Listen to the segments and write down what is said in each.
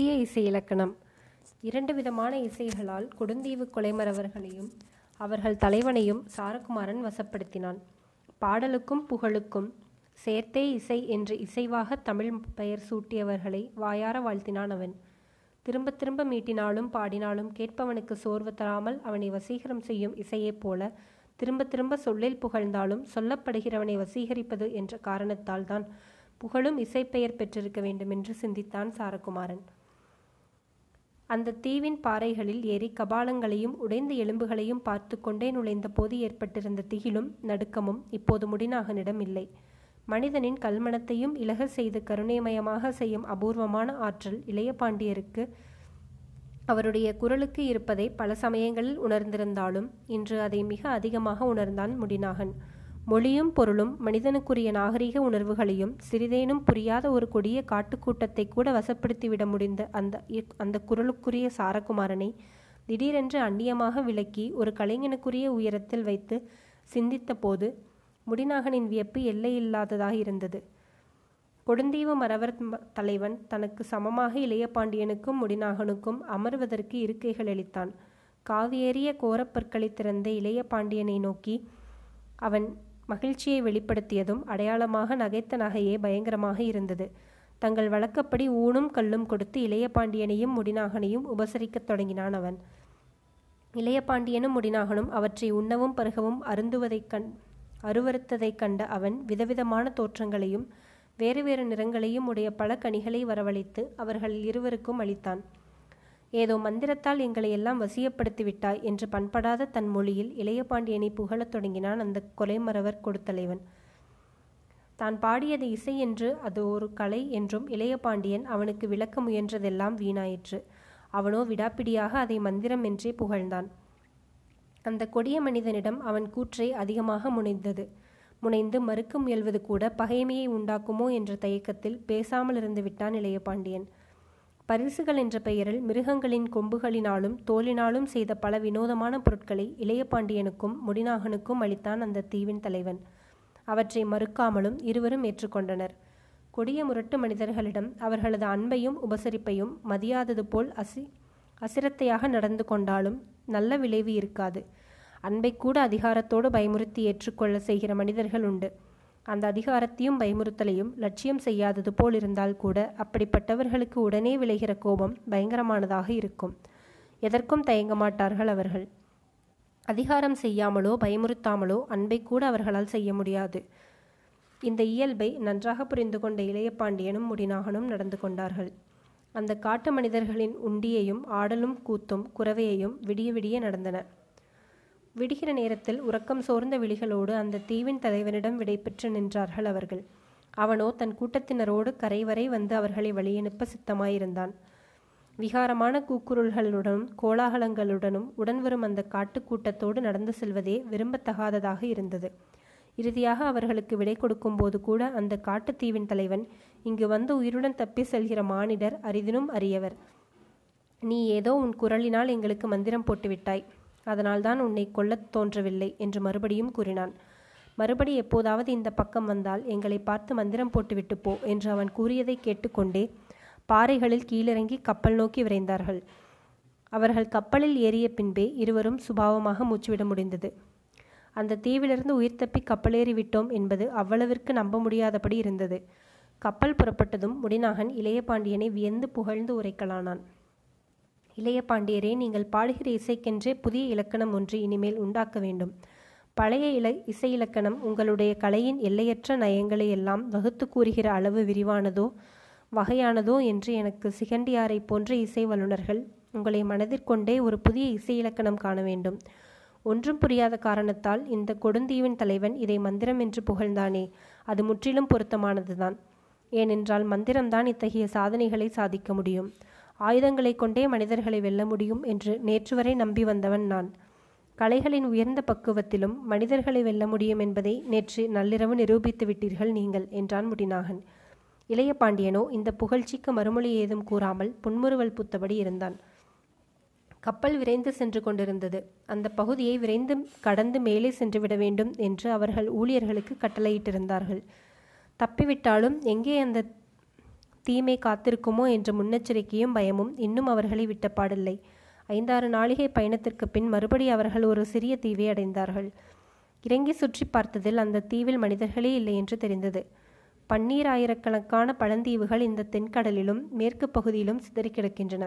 புதிய இசை இலக்கணம். இரண்டு விதமான இசைகளால் கொடுந்தீவு கொலைமறவர்களையும் அவர்கள் தலைவனையும் சாரகுமாரன் வசப்படுத்தினான். பாடலுக்கும் புகழுக்கும் சேர்த்தே இசை என்று இசைவாக தமிழ் பெயர் சூட்டியவர்களை வாயார வாழ்த்தினான் அவன். திரும்ப திரும்ப மீட்டினாலும் பாடினாலும் கேட்பவனுக்கு சோர்வு தராமல் அவனை வசீகரம் செய்யும் இசையைப் போல திரும்ப திரும்ப சொல்லில் புகழ்ந்தாலும் சொல்லப்படுகிறவனை வசீகரிப்பது என்ற காரணத்தால் தான் புகழும் இசைப்பெயர் பெற்றிருக்க வேண்டுமென்று சிந்தித்தான் சாரகுமாரன். அந்த தீவின் பாறைகளில் ஏறி கபாலங்களையும் உடைந்த எலும்புகளையும் பார்த்து கொண்டே நுழைந்த போது ஏற்பட்டிருந்த திகிலும் நடுக்கமும் இப்போது முடிநாகனிடம் இல்லை மனிதனின் கல்மணத்தையும் இலக செய்து கருணைமயமாக செய்யும் அபூர்வமான ஆற்றல் இளைய பாண்டியருக்கு அவருடைய குரலுக்கு இருப்பதை பல சமயங்களில் உணர்ந்திருந்தாலும் இன்று அதை மிக அதிகமாக உணர்ந்தான் முடிநாகன் மொழியும் பொருளும் மனிதனுக்குரிய நாகரிக உணர்வுகளையும் சிறிதேனும் புரியாத ஒரு கொடிய காட்டுக்கூட்டத்தை கூட வசப்படுத்திவிட முடிந்த அந்த அந்த குரலுக்குரிய சாரகுமாரனை திடீரென்று அந்நியமாக விலக்கி ஒரு கலைஞனுக்குரிய உயரத்தில் வைத்து சிந்தித்த போது முடிநாகனின் வியப்பு எல்லையில்லாததாக இருந்தது. கொடுந்தீவு மறவர் தலைவன் தனக்கு சமமாக இளைய பாண்டியனுக்கும் முடிநாகனுக்கும் அமர்வதற்கு இருக்கைகள் அளித்தான். காவியேறிய கோரப்பற்களை திறந்த இளைய பாண்டியனை நோக்கி அவன் மகிழ்ச்சியை வெளிப்படுத்தியதும் அடையாளமாக நகைத்த நகையே பயங்கரமாக இருந்தது. தங்கள் வழக்கப்படி ஊனும் கல்லும் கொடுத்து இளைய பாண்டியனையும் முடிநாகனையும் உபசரிக்கத் தொடங்கினான் அவன். இளைய பாண்டியனும் முடிநாகனும் அவற்றை உண்ணவும் பருகவும் அருந்துவதைக் கண் அருவறுத்ததைக் கண்ட அவன் விதவிதமான தோற்றங்களையும் வேறு வேறு நிறங்களையும் உடைய பல கனிகளை வரவழைத்து அவர்கள் இருவருக்கும் அளித்தான். ஏதோ மந்திரத்தால் எங்களை எல்லாம் வசியப்படுத்தி விட்டாய் என்று பண்படாத தன் மொழியில் இளைய பாண்டியனை புகழத் தொடங்கினான் அந்த கொலைமரவர் கொடுத்தலைவன். தான் பாடியது இசை என்று அது ஒரு கலை என்றும் இளைய பாண்டியன் அவனுக்கு விளக்க முயன்றதெல்லாம் வீணாயிற்று. அவனோ விடாப்பிடியாக அதை மந்திரம் என்றே புகழ்ந்தான். அந்த கொடிய மனிதனிடம் அவன் கூற்றை அதிகமாக முனைந்தது. முனைந்து மறுக்க முயல்வது கூட பகைமையை உண்டாக்குமோ என்ற தயக்கத்தில் பேசாமல் இருந்து விட்டான் இளைய பாண்டியன். பரிசுகள் என்ற பெயரில் மிருகங்களின் கொம்புகளினாலும் தோலினாலும் செய்த பல வினோதமான பொருட்களை இளைய பாண்டியனுக்கும் முடிநாகனுக்கும் அளித்தான் அந்த தீவின் தலைவன். அவற்றை மறுக்காமலும் இருவரும் ஏற்றுக்கொண்டனர். கொடிய முரட்டு மனிதர்களிடம் அவர்களது அன்பையும் உபசரிப்பையும் மதியாதது போல் அசி அசிரத்தையாக நடந்து கொண்டாலும் நல்ல விளைவு இருக்காது. அன்பை கூட அதிகாரத்தோடு பயமுறுத்தி ஏற்றுக்கொள்ள செய்கிற மனிதர்கள் உண்டு. அந்த அதிகாரத்தையும் பயமுறுத்தலையும் லட்சியம் செய்யாதது போல் இருந்தால் கூட அப்படிப்பட்டவர்களுக்கு உடனே விளைகிற கோபம் பயங்கரமானதாக இருக்கும். எதற்கும் தயங்க மாட்டார்கள் அவர்கள். அதிகாரம் செய்யாமலோ பயமுறுத்தாமலோ அன்பை கூட அவர்களால் செய்ய முடியாது. இந்த இயல்பை நன்றாக புரிந்து கொண்ட இளைய பாண்டியனும் முடிநாகனும் நடந்து கொண்டார்கள். அந்த காட்டு மனிதர்களின் உண்டியையும் ஆடலும் கூத்தும் குறவையையும் விடிய விடிய நடந்தன. விடுகிற நேரத்தில் உறக்கம் சோர்ந்த விழிகளோடு அந்த தீவின் தலைவனிடம் விடைபெற்று நின்றார்கள் அவர்கள். அவனோ தன் கூட்டத்தினரோடு கரை வரை வந்து அவர்களை வழியனுப்ப சித்தமாயிருந்தான். விகாரமான கூக்குரல்களுடனும் கோலாகலங்களுடனும் உடன் வரும் அந்த காட்டுக்கூட்டத்தோடு நடந்து செல்வதே விரும்பத்தகாததாக இருந்தது. இறுதியாக அவர்களுக்கு விடை கொடுக்கும்போது கூட அந்த காட்டுத்தீவின் தலைவன் இங்கு வந்து உயிருடன் தப்பி செல்கிற மானிடர் அரிதினும் அறியவர் நீ ஏதோ உன் குரலினால் எங்களுக்கு மந்திரம் போட்டுவிட்டாய். அதனால்தான் உன்னை கொல்லத் தோன்றவில்லை என்று மறுபடியும் கூறினான். மறுபடி எப்போதாவது இந்த பக்கம் வந்தால் எங்களை பார்த்து மந்திரம் போட்டுவிட்டு போ என்று அவன் கூறியதை கேட்டுக்கொண்டே பாறைகளில் கீழிறங்கி கப்பல் நோக்கி விரைந்தார்கள். அவர்கள் கப்பலில் ஏறிய பின்பே இருவரும் சுபாவமாக மூச்சுவிட முடிந்தது. அந்த தீவிலிருந்து உயிர் தப்பி கப்பலேறி விட்டோம் என்பது அவ்வளவிற்கு நம்ப முடியாதபடி இருந்தது. கப்பல் புறப்பட்டதும் முடிநாகன் இளைய பாண்டியனை வியந்து புகழ்ந்து உரைக்கலானான். இளைய பாண்டியரே நீங்கள் பாடுகிற இசைக்கென்றே புதிய இலக்கணம் ஒன்று இனிமேல் உண்டாக்க வேண்டும். பழைய இல இசை இலக்கணம் உங்களுடைய கலையின் எல்லையற்ற நயங்களை எல்லாம் வகுத்து கூறுகிற அளவு விரிவானதோ வகையானதோ என்று எனக்கு சிகண்டியாரை போன்ற இசை வல்லுநர்கள் உங்களை மனதிற்கொண்டே ஒரு புதிய இசை இலக்கணம் காண வேண்டும். ஒன்றும் புரியாத காரணத்தால் இந்த கொடுந்தீவின் தலைவன் இதை மந்திரம் என்று புகழ்ந்தானே அது முற்றிலும் பொருத்தமானதுதான். ஏனென்றால் மந்திரம்தான் இத்தகைய சாதனைகளை சாதிக்க முடியும். ஆயுதங்களை கொண்டே மனிதர்களை வெல்ல முடியும் என்று நேற்று வரை நம்பி வந்தவன் நான். கலைகளின் உயர்ந்த பக்குவத்திலும் மனிதர்களை வெல்ல முடியும் என்பதை நேற்று நள்ளிரவு நிரூபித்து விட்டீர்கள் நீங்கள் என்றான் முடிநாகன். இளைய பாண்டியனோ இந்த புகழ்ச்சிக்கு மறுமொழி ஏதும் கூறாமல் புன்முறுவல் பூத்தபடி இருந்தான். கப்பல் விரைந்து சென்று கொண்டிருந்தது. அந்த பகுதியை விரைந்து கடந்து மேலே சென்றுவிட வேண்டும் என்று அவர்கள் ஊழியர்களுக்கு கட்டளையிட்டிருந்தார்கள். தப்பிவிட்டாலும் எங்கே அந்த தீமை காத்திருக்குமோ என்ற முன்னெச்சரிக்கையும் பயமும் இன்னும் அவர்களை விட்டப்பாடில்லை. ஐந்தாறு நாளிகை பயணத்திற்கு பின் மறுபடி அவர்கள் ஒரு சிறிய தீவை அடைந்தார்கள். இறங்கி சுற்றி பார்த்ததில் அந்த தீவில் மனிதர்களே இல்லை என்று தெரிந்தது. பன்னீராயிரக்கணக்கான பழந்தீவுகள் இந்த தென்கடலிலும் மேற்கு பகுதியிலும் சிதறி கிடக்கின்றன.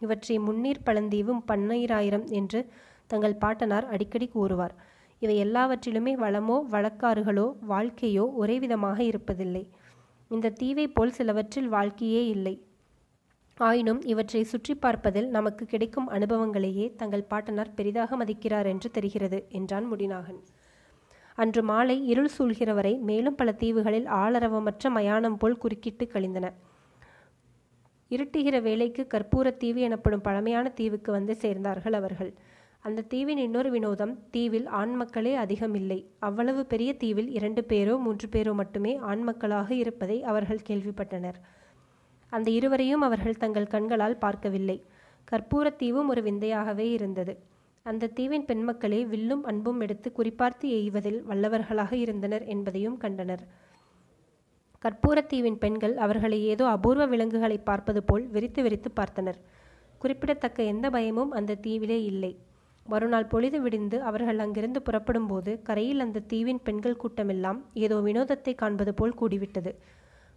இவற்றை முன்னீர் பழந்தீவும் பன்னீராயிரம் என்று தங்கள் பாட்டனார் அடிக்கடி கூறுவார். இவை எல்லாவற்றிலுமே வளமோ வழக்காறுகளோ வாழ்க்கையோ ஒரே விதமாக இருப்பதில்லை. இந்த தீவை போல் சிலவற்றில் வாழ்க்கையே இல்லை. ஆயினும் இவற்றை சுற்றி பார்ப்பதில் நமக்கு கிடைக்கும் அனுபவங்களையே தங்கள் பாட்டனார் பெரிதாக மதிக்கிறார் என்று தெரிகிறது என்றான் முடிநாகன். அன்று மாலை இருள் சூழ்கிற வரை மேலும் பல தீவுகளில் ஆளரவமற்ற மயானம் போல் குறுக்கிட்டு கழிந்தன. இருட்டுகிற வேளைக்கு கற்பூரத்தீவு எனப்படும் பழமையான தீவுக்கு வந்து சேர்ந்தார்கள் அவர்கள். அந்த தீவின் இன்னொரு வினோதம் தீவில் ஆண் மக்களே அதிகம் இல்லை அவ்வளவு பெரிய தீவில் இரண்டு பேரோ மூன்று பேரோ மட்டுமே ஆண் மக்களாக இருப்பதை அவர்கள் கேள்விப்பட்டனர். அந்த இருவரையும் அவர்கள் தங்கள் கண்களால் பார்க்கவில்லை. கற்பூரத்தீவும் ஒரு விந்தையாகவே இருந்தது. அந்த தீவின் பெண்மக்களே வில்லும் அன்பும் எடுத்து குறிப்பார்த்து எய்வதில் வல்லவர்களாக இருந்தனர் என்பதையும் கண்டனர். கற்பூரத்தீவின் பெண்கள் அவர்களை ஏதோ அபூர்வ விலங்குகளை பார்ப்பது போல் விரித்து விரித்து பார்த்தனர். குறிப்பிடத்தக்க எந்த பயமும் அந்த தீவிலே இல்லை. மறுநாள் பொழுது விடிந்து அவர்கள் அங்கிருந்து புறப்படும் போது கரையில் அந்த தீவின் பெண்கள் கூட்டமெல்லாம் ஏதோ வினோதத்தை காண்பது போல் கூடிவிட்டது.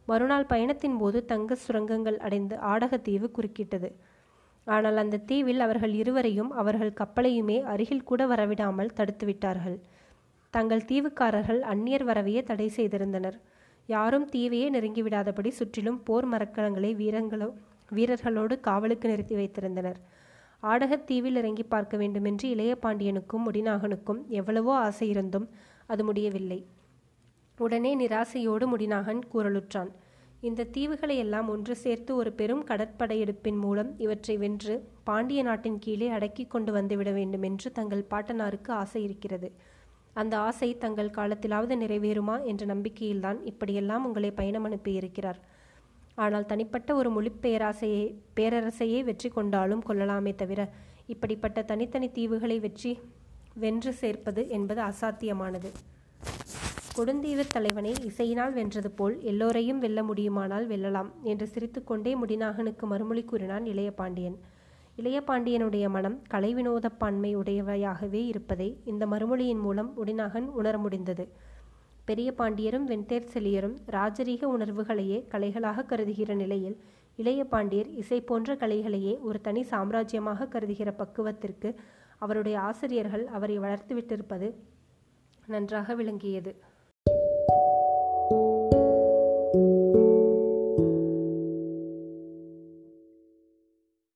மறுநாள் பயணத்தின் போது தங்க சுரங்கங்கள் அடைந்து ஆடகத்தீவு குறுக்கிட்டது. ஆனால் அந்த தீவில் அவர்கள் இருவரையும் அவர்கள் கப்பலையுமே அருகில் கூட வரவிடாமல் தடுத்துவிட்டார்கள் தங்கள் தீவுக்காரர்கள் அந்நியர் வரவையே தடை செய்திருந்தனர். யாரும் தீவையே நெருங்கிவிடாதபடி சுற்றிலும் போர் மரக்கலங்களை வீரங்களோ வீரர்களோடு காவலுக்கு நிறுத்தி வைத்திருந்தனர். ஆடகத்தீவில் இறங்கி பார்க்க வேண்டுமென்று இளைய பாண்டியனுக்கும் முடிநாகனுக்கும் எவ்வளவோ ஆசை இருந்தும் அது முடியவில்லை. உடனே நிராசையோடு முடிநாகன் கூறலுற்றான் இந்த தீவுகளை எல்லாம் ஒன்று சேர்த்து ஒரு பெரும் கடற்படையெடுப்பின் மூலம் இவற்றை வென்று பாண்டிய நாட்டின் கீழே அடக்கி கொண்டு வந்துவிட வேண்டும் என்று தங்கள் பாட்டனாருக்கு ஆசை இருக்கிறது. அந்த ஆசை தங்கள் காலத்திலாவது நிறைவேறுமா என்ற நம்பிக்கையில்தான் இப்படியெல்லாம் உங்களை பயணம் அனுப்பியிருக்கிறார். ஆனால் தனிப்பட்ட ஒரு மொழி பேராசையை பேரரசையே வெற்றி கொண்டாலும் கொள்ளலாமே தவிர இப்படிப்பட்ட தனித்தனி தீவுகளை வெற்றி வென்று சேர்ப்பது என்பது அசாத்தியமானது. கொடுந்தீவு தலைவனை இசையினால் வென்றது போல் எல்லோரையும் வெல்ல முடியுமானால் வெல்லலாம் என்று சிரித்துக்கொண்டே முடிநாகனுக்கு மறுமொழி கூறினான் இளைய பாண்டியன். இளைய பாண்டியனுடைய மனம் கலை வினோதப்பான்மை உடையவையாகவே இருப்பதை இந்த மறுமொழியின் மூலம் முடிநாகன் உணர முடிந்தது. பெரிய பாண்டியரும் வெண்தேர் செலியரும் ராஜரீக உணர்வுகளையே கலைகளாக கருதுகிற நிலையில் இளைய பாண்டியர் இசை போன்ற கலைகளையே ஒரு தனி சாம்ராஜ்யமாக கருதுகிற பக்குவத்திற்கு அவருடைய ஆசிரியர்கள் அவரை வளர்த்துவிட்டிருப்பது நன்றாக விளங்கியது.